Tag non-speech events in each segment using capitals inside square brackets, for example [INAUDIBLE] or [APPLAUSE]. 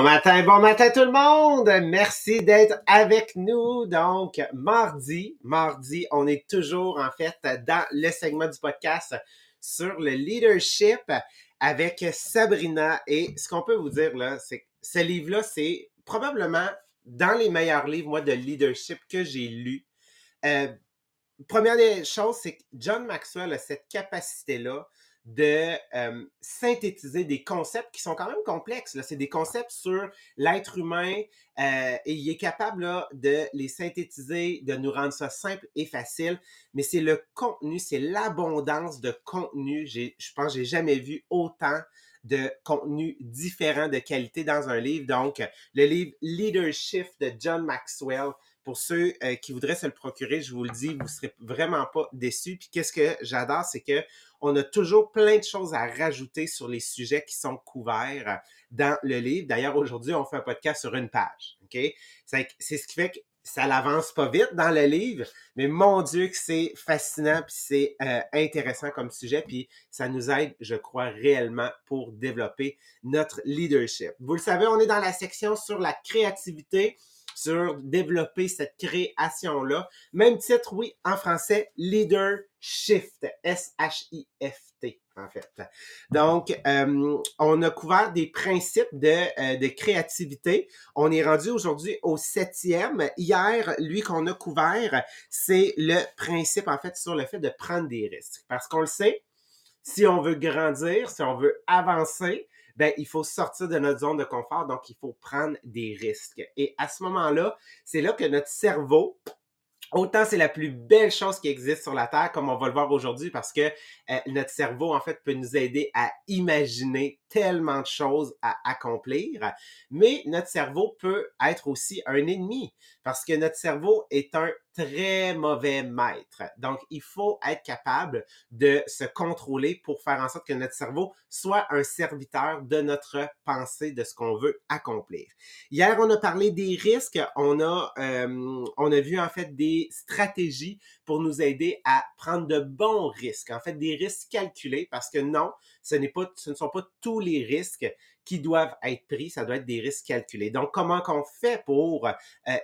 Bon matin, bon matin tout le monde. Merci d'être avec nous. Donc, mardi, mardi, on est toujours en fait dans le segment du podcast sur le leadership avec Sabrina. Et ce qu'on peut vous dire là, c'est que ce livre-là, c'est probablement dans les meilleurs livres, moi, de leadership que j'ai lus. Euh, première des choses, c'est que John Maxwell a cette capacité-là de euh, synthétiser des concepts qui sont quand même complexes. C'est des concepts sur l'être humain euh, et il est capable de les synthétiser, de nous rendre ça simple et facile. Mais c'est le contenu, c'est l'abondance de contenu. Je pense que j'ai jamais vu autant de contenu différent de qualité dans un livre. Donc, le livre Leadership de John Maxwell, pour ceux euh, qui voudraient se le procurer, je vous le dis, vous ne serez vraiment pas déçus. Puis qu'est-ce que j'adore, c'est que on a toujours plein de choses à rajouter sur les sujets qui sont couverts dans le livre. D'ailleurs, aujourd'hui, on fait un podcast sur une page. C'est ce qui fait que ça l'avance pas vite dans le livre, mais mon Dieu que c'est fascinant puis c'est euh, intéressant comme sujet puis ça nous aide, je crois réellement pour développer notre leadership. Vous le savez, on est dans la section sur la créativité sur développer cette création-là. Même titre, oui, en français, Leader Shift, S-H-I-F-T, en fait. Donc, euh, on a couvert des principes de, euh, de créativité. On est rendu aujourd'hui au septième. Hier, lui qu'on a couvert, c'est le principe, en fait, sur le fait de prendre des risques. Parce qu'on le sait, si on veut grandir, si on veut avancer, ben, il faut sortir de notre zone de confort, donc il faut prendre des risques. Et à ce moment-là, c'est là que notre cerveau, Autant c'est la plus belle chose qui existe sur la Terre, comme on va le voir aujourd'hui, parce que euh, notre cerveau, en fait, peut nous aider à imaginer tellement de choses à accomplir, mais notre cerveau peut être aussi un ennemi, parce que notre cerveau est un très mauvais maître. Donc, il faut être capable de se contrôler pour faire en sorte que notre cerveau soit un serviteur de notre pensée, de ce qu'on veut accomplir. Hier, on a parlé des risques. On a, euh, on a vu en fait des stratégies pour nous aider à prendre de bons risques. En fait, des risques calculés parce que non, ce, pas, ce ne sont pas tous les risques qui doivent être pris, ça doit être des risques calculés. Donc, comment qu'on fait pour euh,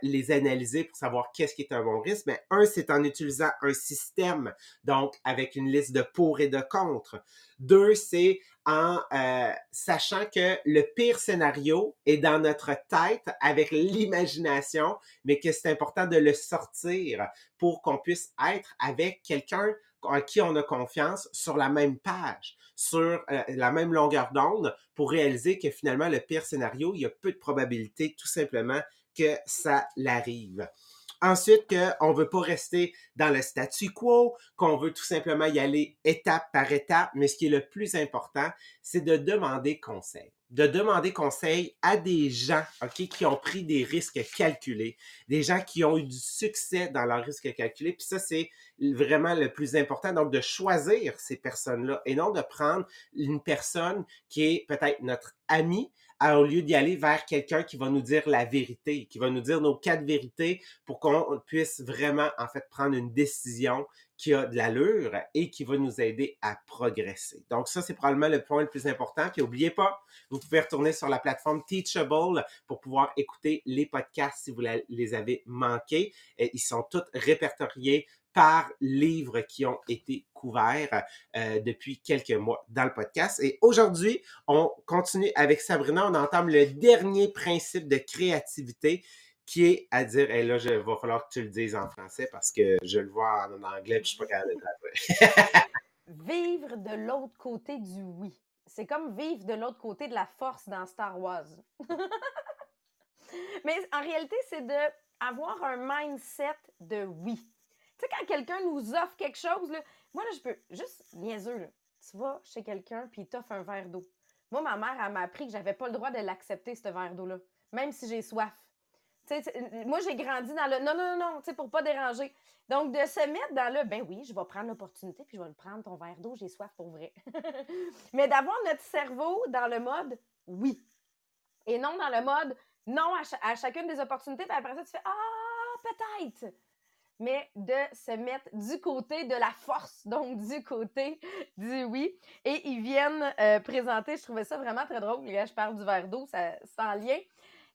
les analyser, pour savoir qu'est-ce qui est un bon risque? Mais un, c'est en utilisant un système, donc avec une liste de pour et de contre. Deux, c'est en euh, sachant que le pire scénario est dans notre tête avec l'imagination, mais que c'est important de le sortir pour qu'on puisse être avec quelqu'un à qui on a confiance sur la même page, sur euh, la même longueur d'onde pour réaliser que finalement, le pire scénario, il y a peu de probabilité tout simplement que ça l'arrive. Ensuite, qu'on ne veut pas rester dans le statu quo, qu'on veut tout simplement y aller étape par étape, mais ce qui est le plus important, c'est de demander conseil de demander conseil à des gens qui ont pris des risques calculés, des gens qui ont eu du succès dans leurs risques calculés. Puis ça, c'est vraiment le plus important. Donc, de choisir ces personnes-là et non de prendre une personne qui est peut-être notre ami, au lieu d'y aller vers quelqu'un qui va nous dire la vérité, qui va nous dire nos quatre vérités pour qu'on puisse vraiment, en fait, prendre une décision qui a de l'allure et qui va nous aider à progresser. Donc ça, c'est probablement le point le plus important. Puis n'oubliez pas, vous pouvez retourner sur la plateforme Teachable pour pouvoir écouter les podcasts si vous les avez manqués. ils sont tous répertoriés par livres qui ont été couverts euh, depuis quelques mois dans le podcast. Et aujourd'hui, on continue avec Sabrina. On entame le dernier principe de créativité qui est à dire, et là, il va falloir que tu le dises en français parce que je le vois en anglais, je suis pas capable de [LAUGHS] Vivre de l'autre côté du oui. C'est comme vivre de l'autre côté de la force dans Star Wars. [LAUGHS] Mais en réalité, c'est de avoir un mindset de oui. Tu sais, quand quelqu'un nous offre quelque chose, moi, là, je peux juste niaiseux, là. Tu vas chez quelqu'un, puis il t'offre un verre d'eau. Moi, ma mère, elle m'a appris que j'avais pas le droit de l'accepter, ce verre d'eau-là, même si j'ai soif moi, j'ai grandi dans le non, non, non, non, pour pas déranger. Donc, de se mettre dans le ben oui, je vais prendre l'opportunité puis je vais le prendre ton verre d'eau, j'ai soif pour vrai. [LAUGHS] Mais d'avoir notre cerveau dans le mode oui et non dans le mode non à, chacune des opportunités. Puis après ça, tu fais ah, peut-être. Mais de se mettre du côté de la force, donc du côté du oui. Et ils viennent euh, présenter, je trouvais ça vraiment très drôle, je parle du verre d'eau, ça, sans lien.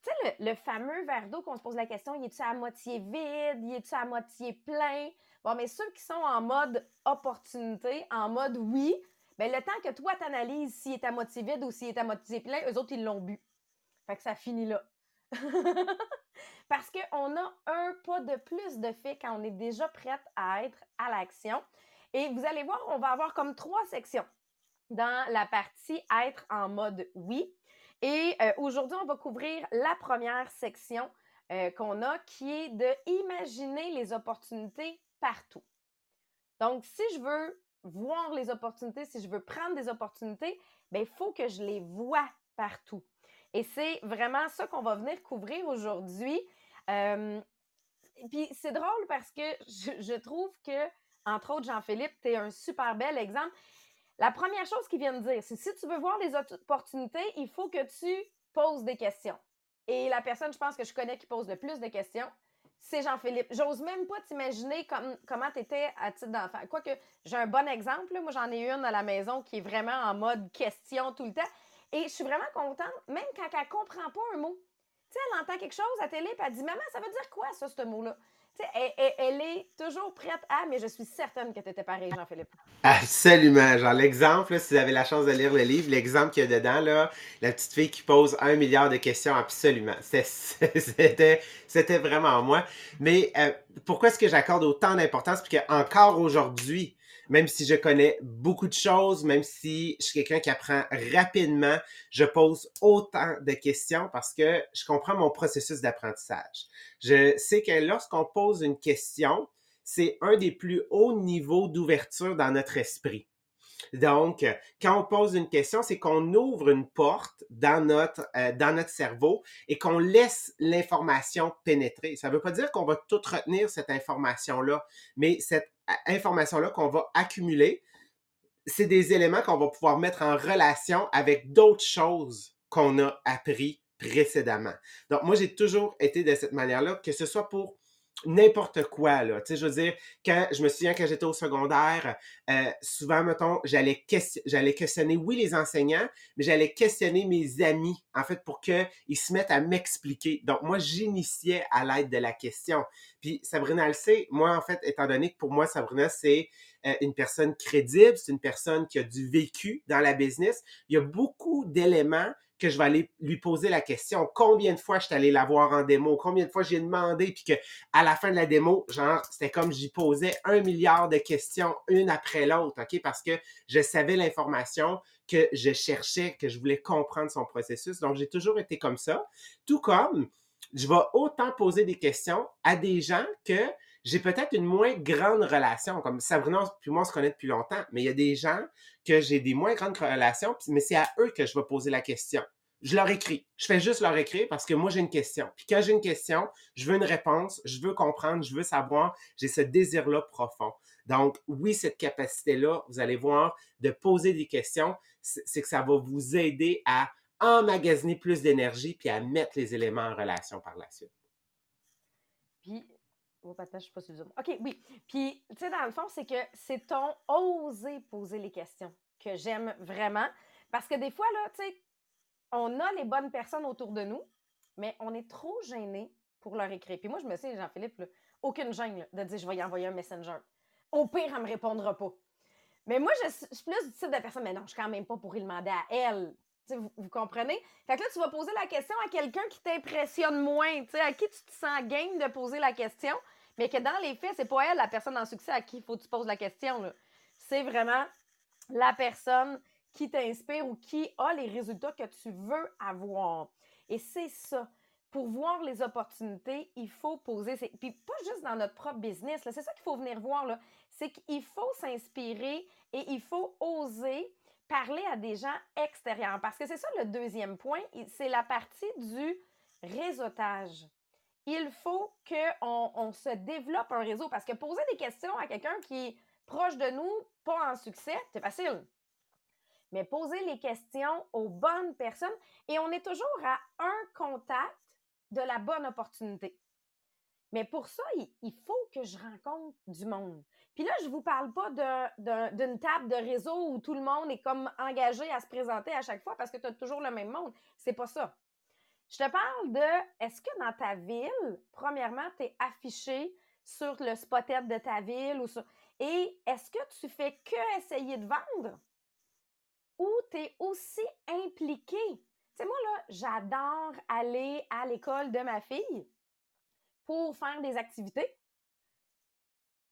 Tu sais, le, fameux verre d'eau qu'on se pose la question, il est-tu à moitié vide, il est-tu à moitié plein? Bon, mais ceux qui sont en mode opportunité, en mode oui, bien, le temps que toi t'analyses s'il est à moitié vide ou s'il est à moitié plein, eux autres, ils l'ont bu. Fait que ça finit là. [LAUGHS] Parce qu'on a un pas de plus de fait quand on est déjà prête à être à l'action. Et vous allez voir, on va avoir comme trois sections dans la partie être en mode oui. Et euh, aujourd'hui, on va couvrir la première section euh, qu'on a qui est de imaginer les opportunités partout. Donc, si je veux voir les opportunités, si je veux prendre des opportunités, ben, il faut que je les vois partout. Et c'est vraiment ça qu'on va venir couvrir aujourd'hui. Euh, puis c'est drôle parce que je, trouve que, entre autres, Jean-Philippe, tu es un super bel exemple. La première chose qu'il vient de dire, c'est si tu veux voir les opportunités, il faut que tu poses des questions. Et la personne, je pense que je connais qui pose le plus de questions, c'est Jean-Philippe. J'ose même pas t'imaginer comment tu étais à titre d'enfant. Quoique, j'ai un bon exemple. Moi, j'en ai une à la maison qui est vraiment en mode question tout le temps. Et je suis vraiment contente, même quand elle comprend pas un mot. Sais, elle entend quelque chose à télé, elle dit Maman, ça veut dire quoi, ça, ce mot-là? Sais, elle, est toujours prête à, mais je suis certaine que tu étais pareil, Jean-Philippe. Absolument. Genre, l'exemple, si vous avez la chance de lire le livre, l'exemple qu'il y a dedans, là, la petite fille qui pose un milliard de questions, absolument. C'était, c'était vraiment moi. Mais euh, pourquoi est-ce que j'accorde autant d'importance? Parce qu'encore aujourd'hui, même si je connais beaucoup de choses, même si je suis quelqu'un qui apprend rapidement, je pose autant de questions parce que je comprends mon processus d'apprentissage. Je sais que lorsqu'on pose une question, c'est un des plus hauts niveaux d'ouverture dans notre esprit. Donc, quand on pose une question, c'est qu'on ouvre une porte dans notre, euh, dans notre cerveau et qu'on laisse l'information pénétrer. Ça ne veut pas dire qu'on va tout retenir cette information-là, mais cette information-là qu'on va accumuler, c'est des éléments qu'on va pouvoir mettre en relation avec d'autres choses qu'on a appris précédemment. Donc, moi, j'ai toujours été de cette manière-là, que ce soit pour n'importe quoi, là. Tu sais, je veux dire, quand, je me souviens quand j'étais au secondaire, euh, souvent, mettons, j'allais, j'allais questionner, oui, les enseignants, mais j'allais questionner mes amis, en fait, pour qu'ils se mettent à m'expliquer. Donc, moi, j'initiais à l'aide de la question. Puis, Sabrina le sait, moi, en fait, étant donné que pour moi, Sabrina, c'est une personne crédible, c'est une personne qui a du vécu dans la business, il y a beaucoup d'éléments que je vais aller lui poser la question. Combien de fois je suis allé la voir en démo? Combien de fois j'ai demandé? Puis que à la fin de la démo, genre, c'était comme j'y posais un milliard de questions, une après l'autre, OK? Parce que je savais l'information que je cherchais, que je voulais comprendre son processus. Donc, j'ai toujours été comme ça. Tout comme je vais autant poser des questions à des gens que j'ai peut-être une moins grande relation. Comme Sabrina puis moi, on se connaît depuis longtemps, mais il y a des gens que j'ai des moins grandes relations, mais c'est à eux que je vais poser la question. Je leur écris. Je fais juste leur écrire parce que moi, j'ai une question. Puis quand j'ai une question, je veux une réponse, je veux comprendre, je veux savoir, j'ai ce désir-là profond. Donc, oui, cette capacité-là, vous allez voir, de poser des questions, c'est que ça va vous aider à emmagasiner plus d'énergie puis à mettre les éléments en relation par la suite. Puis, Oh, je suis pas sur OK, oui. Puis, tu sais, dans le fond, c'est que c'est ton oser poser les questions que j'aime vraiment. Parce que des fois, là, tu sais, on a les bonnes personnes autour de nous, mais on est trop gêné pour leur écrire. Puis moi, je me sais, Jean-Philippe, aucune gêne de dire je vais y envoyer un messenger. Au pire, elle ne me répondra pas. Mais moi, je, suis plus du type de personne, mais non, je suis quand même pas pour y demander à elle. Vous, vous, comprenez? Fait que là, tu vas poser la question à quelqu'un qui t'impressionne moins, à qui tu te sens game de poser la question, mais que dans les faits, c'est pas elle, la personne en succès, à qui il faut que tu poses la question. C'est vraiment la personne qui t'inspire ou qui a les résultats que tu veux avoir. Et c'est ça. Pour voir les opportunités, il faut poser. Puis pas juste dans notre propre business, c'est ça qu'il faut venir voir. C'est qu'il faut s'inspirer et il faut oser parler à des gens extérieurs. Parce que c'est ça le deuxième point, c'est la partie du réseautage. Il faut qu'on on se développe un réseau parce que poser des questions à quelqu'un qui est proche de nous, pas en succès, c'est facile. Mais poser les questions aux bonnes personnes et on est toujours à un contact de la bonne opportunité. Mais pour ça, il, faut que je rencontre du monde. Puis là, je vous parle pas d'une table de réseau où tout le monde est comme engagé à se présenter à chaque fois parce que tu as toujours le même monde. C'est pas ça. Je te parle de est-ce que dans ta ville, premièrement, tu es affiché sur le spotette de ta ville ou sur. Et est-ce que tu fais que essayer de vendre ou tu es aussi impliqué? Tu sais, moi, là, j'adore aller à l'école de ma fille pour faire des activités.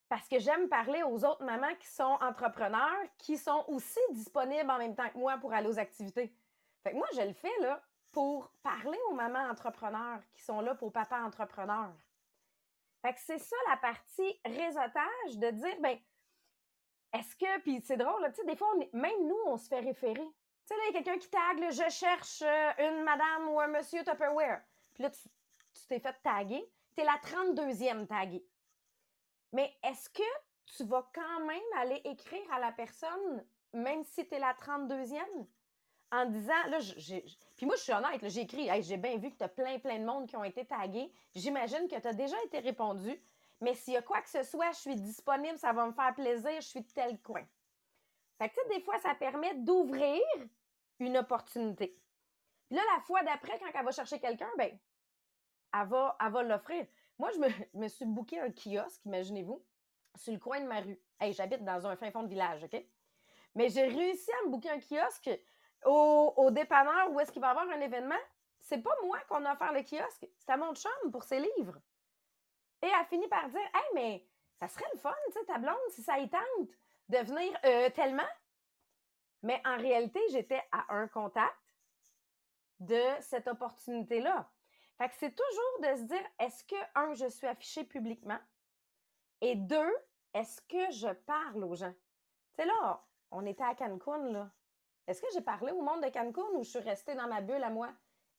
Parce que j'aime parler aux autres mamans qui sont entrepreneurs, qui sont aussi disponibles en même temps que moi pour aller aux activités. Fait que moi, je le fais là pour parler aux mamans entrepreneurs qui sont là pour papa entrepreneur. Fait que c'est ça la partie réseautage de dire, ben, est-ce que, puis c'est drôle, tu sais, des fois, même nous, on se fait référer. Tu sais, là, il y a quelqu'un qui tague, je cherche euh, une madame ou un monsieur Tupperware. Puis là, tu t'es fait taguer tu es la 32e taguée. Mais est-ce que tu vas quand même aller écrire à la personne, même si tu es la 32e, en disant, là. Puis moi, je suis honnête, j'ai écrit, j'ai bien vu que tu as plein, plein de monde qui ont été tagués. J'imagine que tu as déjà été répondu. Mais s'il y a quoi que ce soit, je suis disponible, ça va me faire plaisir, je suis de tel coin. Fait que, tu sais, des fois, ça permet d'ouvrir une opportunité. Puis là, la fois d'après, quand elle va chercher quelqu'un, ben, elle va l'offrir. Moi, je me, suis booké un kiosque, imaginez-vous, sur le coin de ma rue. Hey, j'habite dans un fin fond de village, OK? Mais j'ai réussi à me booker un kiosque au, dépanneur où est-ce qu'il va y avoir un événement. C'est pas moi qu'on a offert le kiosque, c'est à mon chum pour ses livres. Et elle a fini par dire Hey, mais ça serait le fun, tu sais, ta blonde, si ça y tente de venir euh, tellement. Mais en réalité, j'étais à un contact de cette opportunité-là. Fait que c'est toujours de se dire, est-ce que, un, je suis affichée publiquement? Et deux, est-ce que je parle aux gens? Tu sais, là, on était à Cancun, là. Est-ce que j'ai parlé au monde de Cancun ou je suis restée dans ma bulle à moi?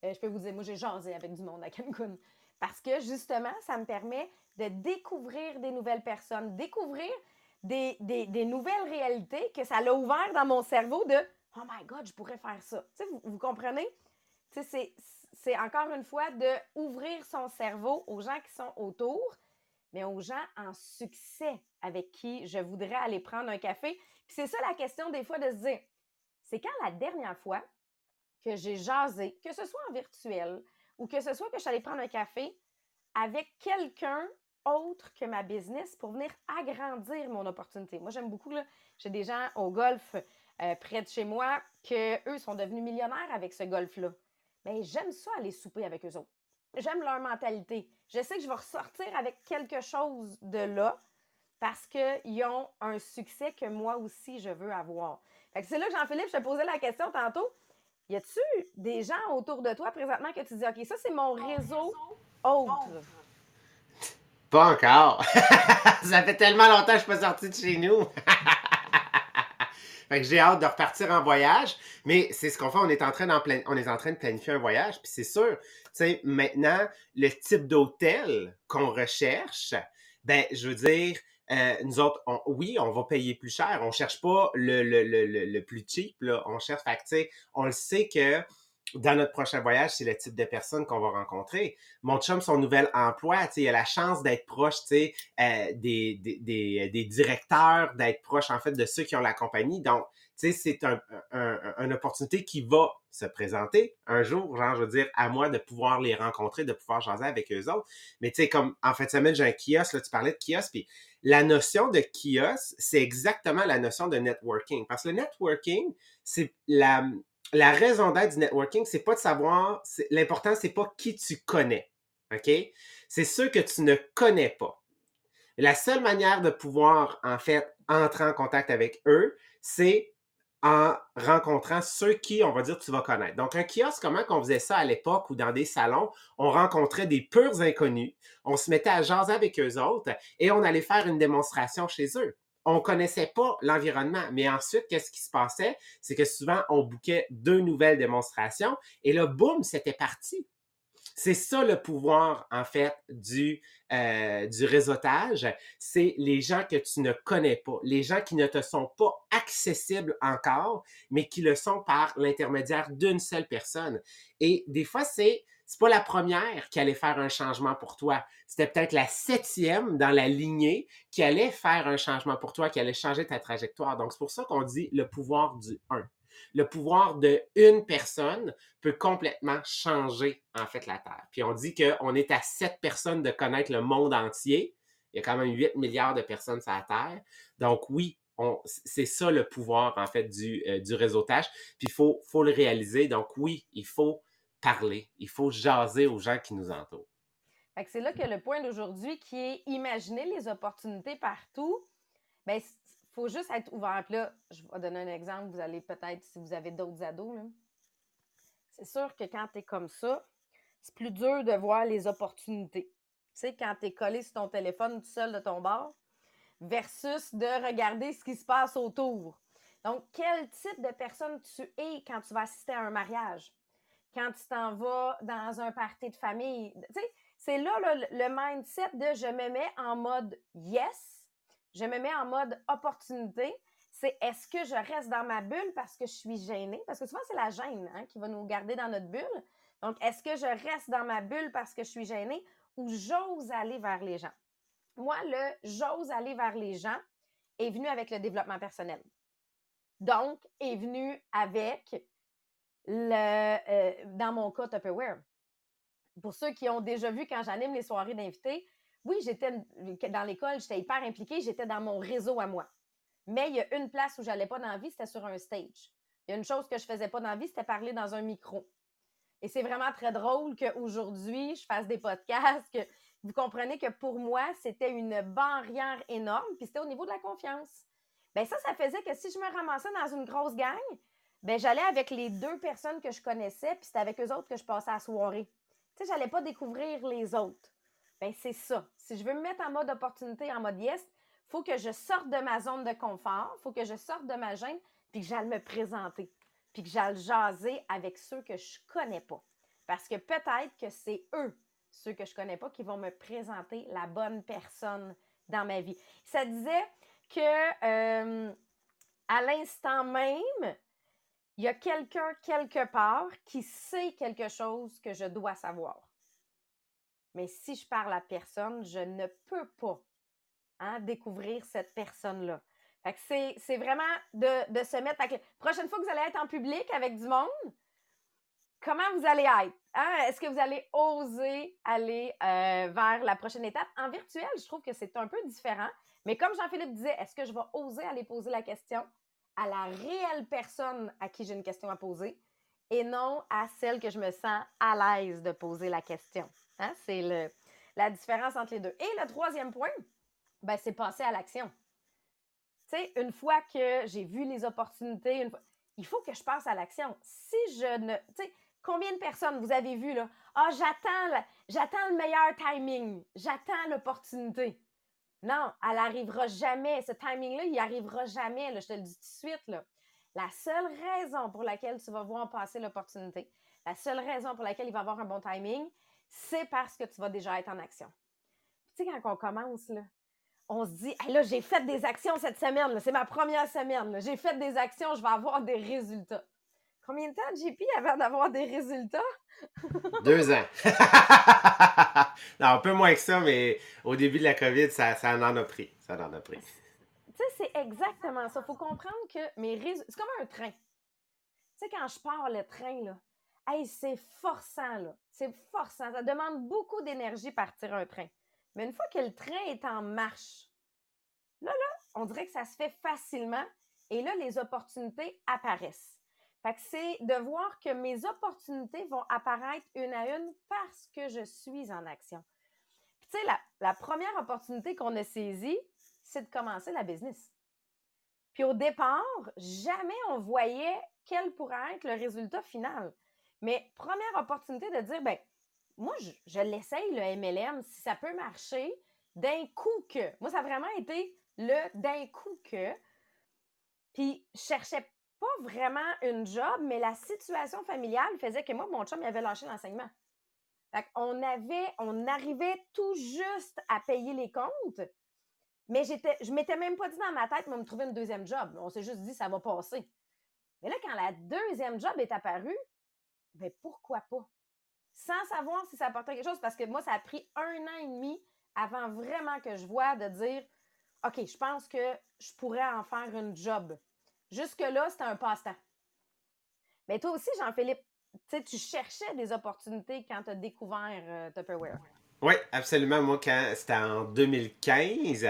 Euh, je peux vous dire, moi, j'ai jasé avec du monde à Cancun. Parce que, justement, ça me permet de découvrir des nouvelles personnes, découvrir des, nouvelles réalités que ça l'a ouvert dans mon cerveau de « Oh my God, je pourrais faire ça. » Tu sais, vous, vous comprenez? C'est encore une fois de ouvrir son cerveau aux gens qui sont autour, mais aux gens en succès avec qui je voudrais aller prendre un café. c'est ça la question des fois de se dire, c'est quand la dernière fois que j'ai jasé, que ce soit en virtuel ou que ce soit que je suis allée prendre un café avec quelqu'un autre que ma business pour venir agrandir mon opportunité. Moi, j'aime beaucoup, j'ai des gens au golf euh, près de chez moi que eux sont devenus millionnaires avec ce golf-là ben, j'aime ça aller souper avec eux autres. J'aime leur mentalité. Je sais que je vais ressortir avec quelque chose de là parce qu'ils ont un succès que moi aussi je veux avoir. c'est là que Jean-Philippe, je te posais la question tantôt. Y a-tu des gens autour de toi présentement que tu dis, OK, ça c'est mon réseau autre? Pas encore. [LAUGHS] ça fait tellement longtemps que je suis pas sorti de chez nous. [LAUGHS] Fait que j'ai hâte de repartir en voyage. Mais c'est ce qu'on fait, on est en train, on est en train de planifier un voyage. Puis c'est sûr, tu sais, maintenant, le type d'hôtel qu'on recherche, ben, je veux dire, euh, nous autres, oui, on va payer plus cher. On cherche pas le, le, le, le plus cheap, là. On cherche, fait que, on le sait que dans notre prochain voyage, c'est le type de personne qu'on va rencontrer. Mon chum, son nouvel emploi, il a la chance d'être proche euh, des, des, des, des, directeurs, d'être proche en fait de ceux qui ont la compagnie. Donc, c'est un, une opportunité qui va se présenter un jour, genre, je veux dire, à moi de pouvoir les rencontrer, de pouvoir jaser avec eux autres. Mais tu sais, comme en fait, semaine, j'ai un kiosque, là, tu parlais de kiosque, puis la notion de kiosque, c'est exactement la notion de networking. Parce que le networking, c'est la, la raison d'être du networking, c'est pas de savoir, l'important, c'est pas qui tu connais. OK? C'est ceux que tu ne connais pas. La seule manière de pouvoir, en fait, entrer en contact avec eux, c'est en rencontrant ceux qui, on va dire, tu vas connaître. Donc, un kiosque, comment qu'on faisait ça à l'époque ou dans des salons? On rencontrait des purs inconnus, on se mettait à jaser avec eux autres et on allait faire une démonstration chez eux on connaissait pas l'environnement. Mais ensuite, qu'est-ce qui se passait? C'est que souvent, on bouquait deux nouvelles démonstrations et là, boum, c'était parti. C'est ça le pouvoir, en fait, du, euh, du réseautage. C'est les gens que tu ne connais pas, les gens qui ne te sont pas accessibles encore, mais qui le sont par l'intermédiaire d'une seule personne. Et des fois, c'est c'est pas la première qui allait faire un changement pour toi. C'était peut-être la septième dans la lignée qui allait faire un changement pour toi, qui allait changer ta trajectoire. Donc, c'est pour ça qu'on dit le pouvoir du 1. Le pouvoir de une personne peut complètement changer, en fait, la Terre. Puis on dit qu'on est à sept personnes de connaître le monde entier. Il y a quand même 8 milliards de personnes sur la Terre. Donc, oui, c'est ça le pouvoir, en fait, du, euh, du réseautage. Puis il faut, faut le réaliser. Donc, oui, il faut parler. Il faut jaser aux gens qui nous entourent. C'est là que le point d'aujourd'hui qui est imaginer les opportunités partout. Bien, il faut juste être ouvert. Là, je vais donner un exemple. Vous allez peut-être, si vous avez d'autres ados, c'est sûr que quand tu es comme ça, c'est plus dur de voir les opportunités. Tu sais, quand tu es collé sur ton téléphone tout seul de ton bord, versus de regarder ce qui se passe autour. Donc, quel type de personne tu es quand tu vas assister à un mariage? Quand tu t'en vas dans un party de famille. Tu sais, c'est là, le mindset de je me mets en mode yes, je me mets en mode opportunité. C'est est-ce que je reste dans ma bulle parce que je suis gênée? Parce que souvent, c'est la gêne hein, qui va nous garder dans notre bulle. Donc, est-ce que je reste dans ma bulle parce que je suis gênée ou j'ose aller vers les gens? Moi, le j'ose aller vers les gens est venu avec le développement personnel. Donc, est venu avec euh, dans mon cas Tupperware. Pour ceux qui ont déjà vu quand j'anime les soirées d'invités, oui, j'étais dans l'école, j'étais hyper impliquée, j'étais dans mon réseau à moi. Mais il y a une place où j'allais pas dans la vie, c'était sur un stage. Il y a une chose que je faisais pas dans la vie, c'était parler dans un micro. Et c'est vraiment très drôle qu'aujourd'hui, je fasse des podcasts, que vous comprenez que pour moi, c'était une barrière énorme, puis c'était au niveau de la confiance. Bien, ça, ça faisait que si je me ramassais dans une grosse gang, ben j'allais avec les deux personnes que je connaissais, puis c'était avec eux autres que je passais la soirée. Tu sais, j'allais pas découvrir les autres. Ben c'est ça. Si je veux me mettre en mode opportunité, en mode yes, faut que je sorte de ma zone de confort, faut que je sorte de ma gêne, puis que j'aille me présenter, puis que j'aille jaser avec ceux que je connais pas. Parce que peut-être que c'est eux, ceux que je connais pas, qui vont me présenter la bonne personne dans ma vie. Ça disait que euh, à l'instant même, il y a quelqu'un quelque part qui sait quelque chose que je dois savoir. Mais si je parle à personne, je ne peux pas hein, découvrir cette personne-là. c'est, vraiment de, se mettre. La prochaine fois que vous allez être en public avec du monde, comment vous allez être? Hein? Est-ce que vous allez oser aller euh, vers la prochaine étape? En virtuel, je trouve que c'est un peu différent. Mais comme Jean-Philippe disait, est-ce que je vais oser aller poser la question? À la réelle personne à qui j'ai une question à poser et non à celle que je me sens à l'aise de poser la question. Hein? C'est la différence entre les deux. Et le troisième point, ben, c'est passer à l'action. Tu sais, une fois que j'ai vu les opportunités, il faut que je passe à l'action. Si je ne. Tu sais, combien de personnes vous avez vu là? Ah, j'attends, j'attends le meilleur timing, j'attends l'opportunité. Non, elle n'arrivera jamais. Ce timing-là, il arrivera jamais. je te le dis tout de suite. La seule raison pour laquelle tu vas voir passer l'opportunité, la seule raison pour laquelle il va avoir un bon timing, c'est parce que tu vas déjà être en action. tu sais, quand on commence, on se dit, là, j'ai fait des actions cette semaine, c'est ma première semaine, j'ai fait des actions, je vais avoir des résultats. Combien de temps, JP, avant d'avoir des résultats? [LAUGHS] Deux ans. [LAUGHS] non, un peu moins que ça, mais au début de la COVID, ça, ça en a pris. Ça en a pris. Tu sais, c'est exactement ça. Il faut comprendre que mes résultats. C'est comme un train. Tu sais, quand je pars le train, là, hey, c'est forçant, là. C'est forçant. Ça demande beaucoup d'énergie partir un train. Mais une fois que le train est en marche, là, là, on dirait que ça se fait facilement. Et là, les opportunités apparaissent. Fait que c'est de voir que mes opportunités vont apparaître une à une parce que je suis en action. Puis tu sais, la, première opportunité qu'on a saisie, c'est de commencer la business. Puis au départ, jamais on voyait quel pourrait être le résultat final. Mais première opportunité de dire, ben moi, je, je l'essaye, le MLM, si ça peut marcher, d'un coup que. Moi, ça a vraiment été le d'un coup que. Puis, je cherchais pas vraiment une job, mais la situation familiale faisait que moi, mon chum, il avait lâché l'enseignement. on avait, on arrivait tout juste à payer les comptes, mais j'étais, je m'étais même pas dit dans ma tête, de me trouver une deuxième job. On s'est juste dit, ça va passer. Mais là, quand la deuxième job est apparue, ben pourquoi pas? sans savoir si ça apportait quelque chose, parce que moi, ça a pris un an et demi avant vraiment que je vois de dire OK, je pense que je pourrais en faire une job. Jusque-là, c'était un passe-temps. Mais toi aussi, Jean-Philippe, tu cherchais des opportunités quand tu as découvert euh, Tupperware. Oui, absolument. Moi, quand c'était en 2015.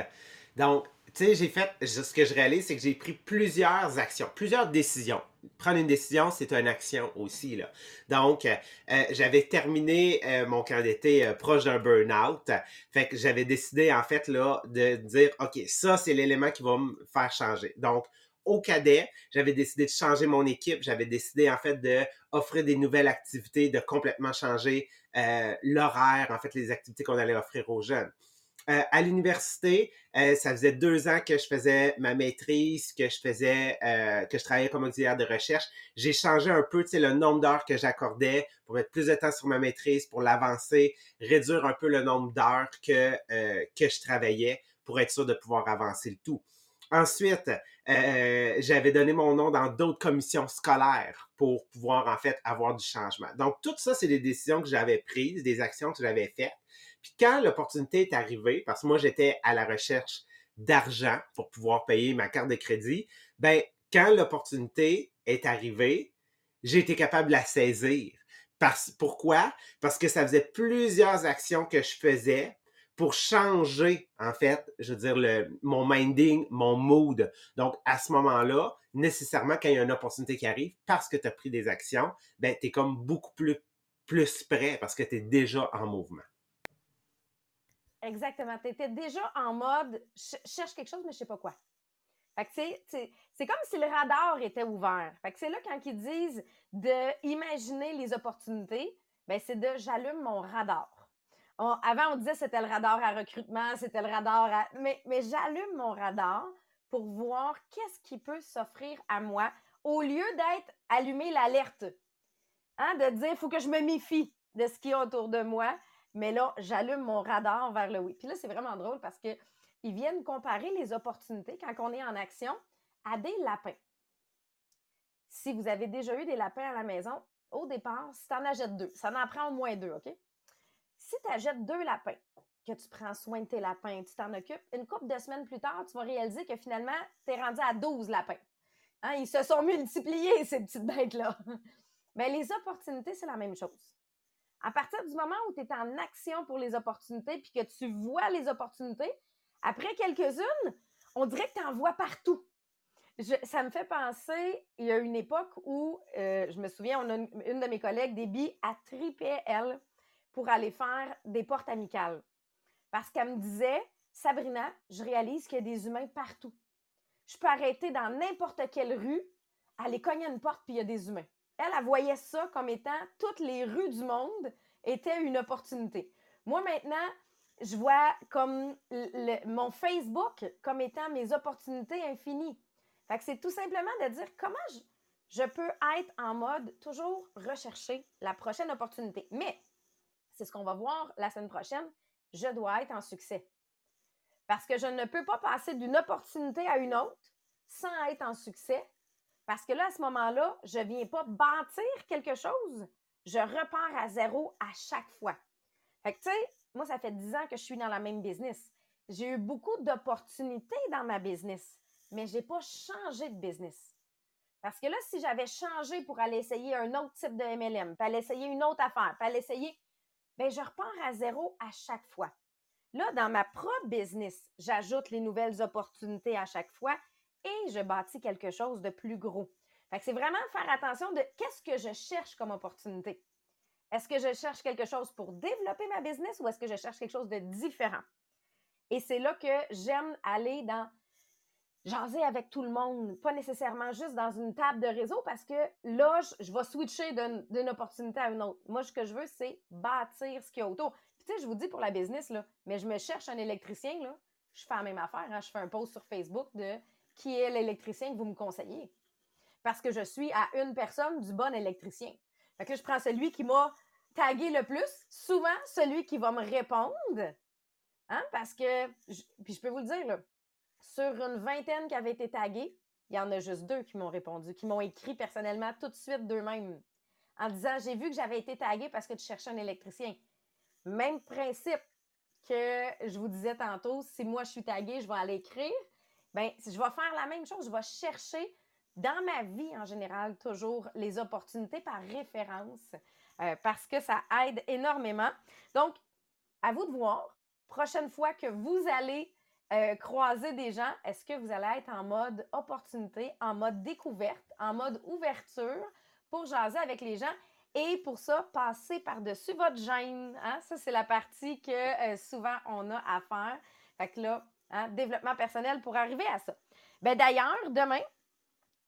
Donc, tu sais, j'ai fait, ce que je réalise, c'est que j'ai pris plusieurs actions, plusieurs décisions. Prendre une décision, c'est une action aussi, là. Donc, euh, euh, j'avais terminé mon camp d'été proche d'un burn-out. Fait que j'avais décidé, en fait, là, de dire, OK, ça, c'est l'élément qui va me faire changer. Donc, au cadet, j'avais décidé de changer mon équipe. J'avais décidé, en fait, d'offrir des nouvelles activités, de complètement changer l'horaire, en fait, les activités qu'on allait offrir aux jeunes. Euh, à l'université, euh, ça faisait deux ans que je faisais ma maîtrise, que je faisais, euh, que je travaillais comme auxiliaire de recherche. J'ai changé un peu, le nombre d'heures que j'accordais pour mettre plus de temps sur ma maîtrise, pour l'avancer, réduire un peu le nombre d'heures que, que je travaillais pour être sûr de pouvoir avancer le tout. Ensuite, j'avais donné mon nom dans d'autres commissions scolaires pour pouvoir en fait avoir du changement. Donc, tout ça, c'est des décisions que j'avais prises, des actions que j'avais faites. Puis quand l'opportunité est arrivée, parce que moi j'étais à la recherche d'argent pour pouvoir payer ma carte de crédit, ben quand l'opportunité est arrivée, j'ai été capable de la saisir. Parce, pourquoi? Parce que ça faisait plusieurs actions que je faisais pour changer, en fait, je veux dire, le, mon minding, mon mood. Donc, à ce moment-là, nécessairement, quand il y a une opportunité qui arrive, parce que tu as pris des actions, ben, tu es comme beaucoup plus, plus prêt parce que tu es déjà en mouvement. Exactement. Tu étais déjà en mode cherche quelque chose, mais je sais pas quoi. Fait que c'est comme si le radar était ouvert. Fait que c'est là quand ils disent de imaginer les opportunités, ben c'est de j'allume mon radar. Avant, on disait c'était le radar à recrutement, c'était le radar à. Mais, j'allume mon radar pour voir qu'est-ce qui peut s'offrir à moi au lieu d'être allumé l'alerte. Hein, de dire il faut que je me méfie de ce qui est autour de moi. Mais là, j'allume mon radar vers le oui. Puis là, c'est vraiment drôle parce qu'ils viennent comparer les opportunités quand on est en action à des lapins. Si vous avez déjà eu des lapins à la maison, au départ, si tu en achètes deux, ça en prend au moins deux, OK? Si tu achètes deux lapins, que tu prends soin de tes lapins, tu t'en occupes, une couple de semaines plus tard, tu vas réaliser que finalement, tu es rendu à 12 lapins. Hein? Ils se sont multipliés, [LAUGHS] ces petites bêtes-là. Mais les opportunités, c'est la même chose. À partir du moment où tu es en action pour les opportunités puis que tu vois les opportunités, après quelques-unes, on dirait que tu en vois partout. ça me fait penser, il y a une époque où, euh, je me souviens, on a une, de mes collègues, Déby, a tripé, elle, pour aller faire des portes amicales. Parce qu'elle me disait, Sabrina, je réalise qu'il y a des humains partout. Je peux arrêter dans n'importe quelle rue, aller cogner une porte, puis il y a des humains. Elle, voyait ça comme étant toutes les rues du monde étaient une opportunité. Moi, maintenant, je vois comme mon Facebook comme étant mes opportunités infinies. Fait que c'est tout simplement de dire comment je, peux être en mode toujours rechercher la prochaine opportunité. Mais, c'est ce qu'on va voir la semaine prochaine, je dois être en succès. Parce que je ne peux pas passer d'une opportunité à une autre sans être en succès parce que là, à ce moment-là, je ne viens pas bâtir quelque chose, je repars à zéro à chaque fois. Fait que, tu sais, moi, ça fait 10 ans que je suis dans la même business. J'ai eu beaucoup d'opportunités dans ma business, mais je n'ai pas changé de business. Parce que là, si j'avais changé pour aller essayer un autre type de MLM, puis aller essayer une autre affaire, puis aller essayer, bien, je repars à zéro à chaque fois. Là, dans ma propre business, j'ajoute les nouvelles opportunités à chaque fois et je bâtis quelque chose de plus gros. Fait c'est vraiment faire attention de qu'est-ce que je cherche comme opportunité. Est-ce que je cherche quelque chose pour développer ma business ou est-ce que je cherche quelque chose de différent? Et c'est là que j'aime aller dans jaser avec tout le monde, pas nécessairement juste dans une table de réseau parce que là, je, vais switcher d'une opportunité à une autre. Moi, ce que je veux, c'est bâtir ce qu'il y a autour. Puis, tu sais, je vous dis pour la business, là, mais je me cherche un électricien, là, je fais la même affaire. Hein. je fais un post sur Facebook de qui est l'électricien que vous me conseillez. Parce que je suis à une personne du bon électricien. Fait que je prends celui qui m'a tagué le plus, souvent celui qui va me répondre. Hein, parce que, puis je peux vous le dire, là, sur une vingtaine qui avaient été tagués, il y en a juste deux qui m'ont répondu, qui m'ont écrit personnellement tout de suite d'eux-mêmes. en disant J'ai vu que j'avais été tagué parce que tu cherchais un électricien. Même principe que je vous disais tantôt, si moi je suis tagué, je vais aller écrire. Bien, je vais faire la même chose. Je vais chercher dans ma vie en général toujours les opportunités par référence euh, parce que ça aide énormément. Donc, à vous de voir. Prochaine fois que vous allez euh, croiser des gens, est-ce que vous allez être en mode opportunité, en mode découverte, en mode ouverture pour jaser avec les gens et pour ça, passer par-dessus votre gêne. Hein? Ça, c'est la partie que euh, souvent on a à faire. Fait que là, hein, développement personnel pour arriver à ça. Ben, D'ailleurs, demain,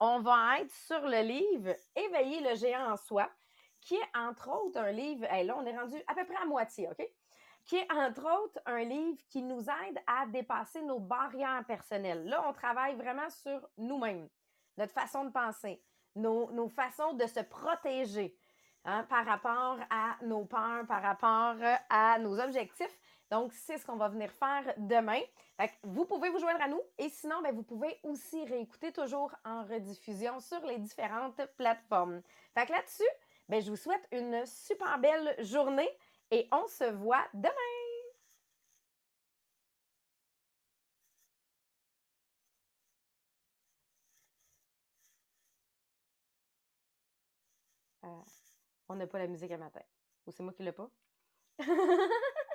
on va être sur le livre Éveiller le géant en soi, qui est entre autres un livre, là, on est rendu à peu près à moitié, OK? Qui est entre autres un livre qui nous aide à dépasser nos barrières personnelles. Là, on travaille vraiment sur nous-mêmes, notre façon de penser, nos, nos façons de se protéger hein, par rapport à nos peurs, par rapport à nos objectifs. Donc, c'est ce qu'on va venir faire demain. vous pouvez vous joindre à nous et sinon, ben, vous pouvez aussi réécouter toujours en rediffusion sur les différentes plateformes. Fait que là-dessus, ben, je vous souhaite une super belle journée et on se voit demain. Euh, on n'a pas la musique à matin. Ou c'est moi qui l'ai pas? [LAUGHS]